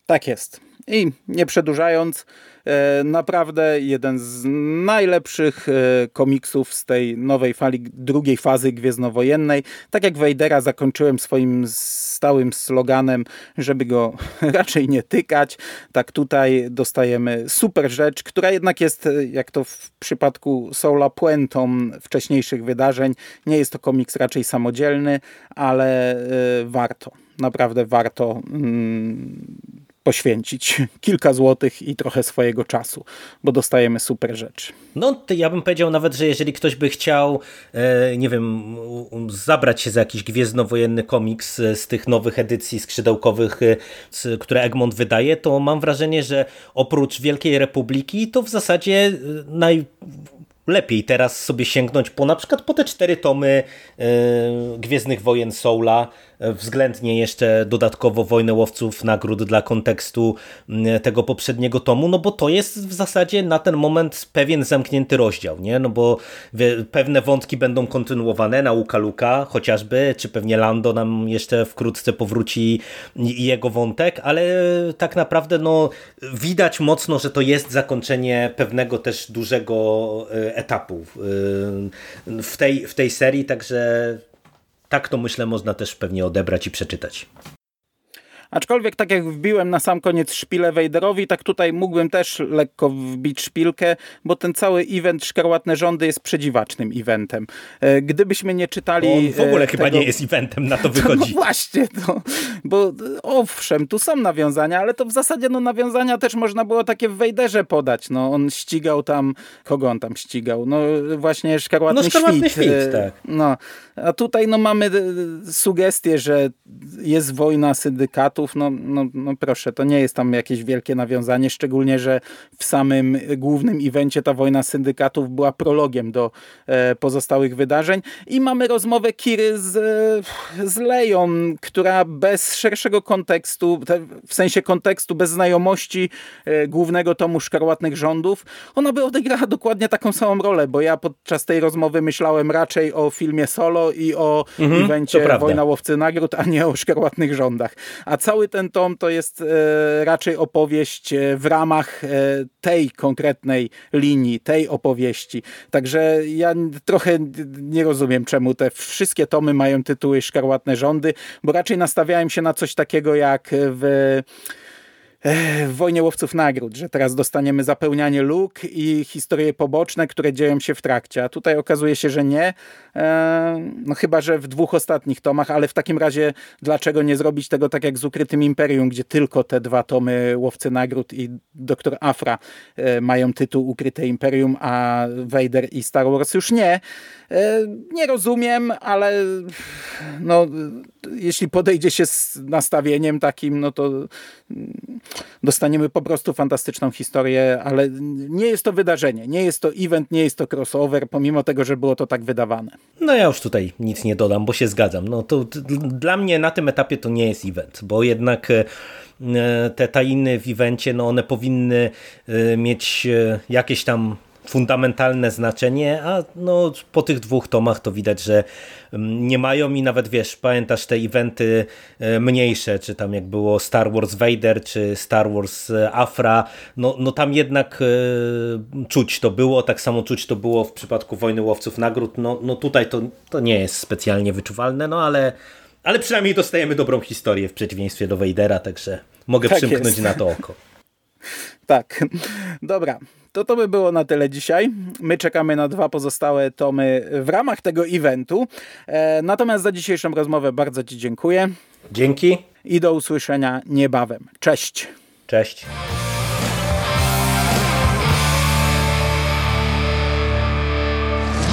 Tak jest. I nie przedłużając, e, naprawdę jeden z najlepszych e, komiksów z tej nowej fali, drugiej fazy gwiezdnowojennej. Tak jak Wejdera zakończyłem swoim stałym sloganem, żeby go raczej nie tykać, tak tutaj dostajemy super rzecz, która jednak jest, e, jak to w przypadku Soula, puentą wcześniejszych wydarzeń. Nie jest to komiks raczej samodzielny, ale warto naprawdę warto mm, poświęcić kilka złotych i trochę swojego czasu, bo dostajemy super rzeczy. No, ja bym powiedział nawet, że jeżeli ktoś by chciał, e, nie wiem, zabrać się za jakiś gwiezdnowojenny komiks e, z tych nowych edycji skrzydełkowych, e, które Egmont wydaje, to mam wrażenie, że oprócz Wielkiej Republiki, to w zasadzie naj lepiej teraz sobie sięgnąć po na przykład po te cztery tomy Gwiezdnych Wojen Soula, względnie jeszcze dodatkowo Wojnę Łowców nagród dla kontekstu mm, tego poprzedniego tomu, no bo to jest w zasadzie na ten moment pewien zamknięty rozdział, nie? No bo pewne wątki będą kontynuowane, nauka Luka chociażby, czy pewnie Lando nam jeszcze wkrótce powróci i jego wątek, ale tak naprawdę no widać mocno, że to jest zakończenie pewnego też dużego e, etapu e, w tej, w tej serii, także tak to myślę można też pewnie odebrać i przeczytać. Aczkolwiek tak jak wbiłem na sam koniec szpilę Wejderowi, tak tutaj mógłbym też lekko wbić szpilkę, bo ten cały event Szkarłatne Rządy jest przedziwacznym eventem. E, gdybyśmy nie czytali... On w ogóle tego... chyba nie jest eventem, na to wychodzi. No właśnie, to, bo owszem, tu są nawiązania, ale to w zasadzie no, nawiązania też można było takie w Wejderze podać. No, on ścigał tam... Kogo on tam ścigał? No właśnie Szkarłatny, no, szkarłatny Świt. świt e, tak. No, a tutaj no, mamy e, sugestię, że jest wojna syndykatu, no, no, no proszę, to nie jest tam jakieś wielkie nawiązanie, szczególnie, że w samym głównym evencie ta wojna syndykatów była prologiem do e, pozostałych wydarzeń i mamy rozmowę Kiry z, z Leją, która bez szerszego kontekstu, te, w sensie kontekstu, bez znajomości e, głównego tomu Szkarłatnych Rządów, ona by odegrała dokładnie taką samą rolę, bo ja podczas tej rozmowy myślałem raczej o filmie Solo i o mhm, evencie Wojna Łowcy Nagród, a nie o Szkarłatnych Rządach. A cały ten tom to jest e, raczej opowieść e, w ramach e, tej konkretnej linii, tej opowieści. Także ja trochę nie rozumiem, czemu te wszystkie tomy mają tytuły Szkarłatne Rządy, bo raczej nastawiałem się na coś takiego jak w w Wojnie Łowców Nagród, że teraz dostaniemy zapełnianie luk i historie poboczne, które dzieją się w trakcie. A tutaj okazuje się, że nie. E, no chyba, że w dwóch ostatnich tomach, ale w takim razie dlaczego nie zrobić tego tak jak z Ukrytym Imperium, gdzie tylko te dwa tomy Łowcy Nagród i Doktor Afra e, mają tytuł Ukryte Imperium, a Vader i Star Wars już nie. E, nie rozumiem, ale no, jeśli podejdzie się z nastawieniem takim, no to dostaniemy po prostu fantastyczną historię, ale nie jest to wydarzenie, nie jest to event, nie jest to crossover, pomimo tego, że było to tak wydawane. No ja już tutaj nic nie dodam, bo się zgadzam. No to dla mnie na tym etapie to nie jest event, bo jednak e, te tajny w evencie, no one powinny e, mieć e, jakieś tam fundamentalne znaczenie, a no, po tych dwóch tomach to widać, że mm, nie mają i nawet wiesz, pamiętasz te eventy e, mniejsze, czy tam jak było Star Wars Vader, czy Star Wars e, Afra, no, no tam jednak e, czuć to było, tak samo czuć to było w przypadku Wojny Łowców Nagród, no, no tutaj to, to nie jest specjalnie wyczuwalne, no ale ale przynajmniej dostajemy dobrą historię w przeciwieństwie do Vadera, także mogę tak przymknąć jest. na to oko. Tak, dobra. To to by było na tyle dzisiaj. My czekamy na dwa pozostałe tomy w ramach tego eventu. E, natomiast za dzisiejszą rozmowę bardzo Ci dziękuję. Dzięki. I do usłyszenia niebawem. Cześć. Cześć.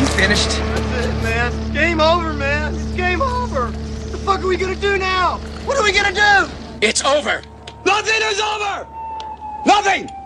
You finished? That's it, man. Game over, man. It's game over. What the fuck are we gonna do now? What are we gonna do? It's over. Nothing is over. Nothing.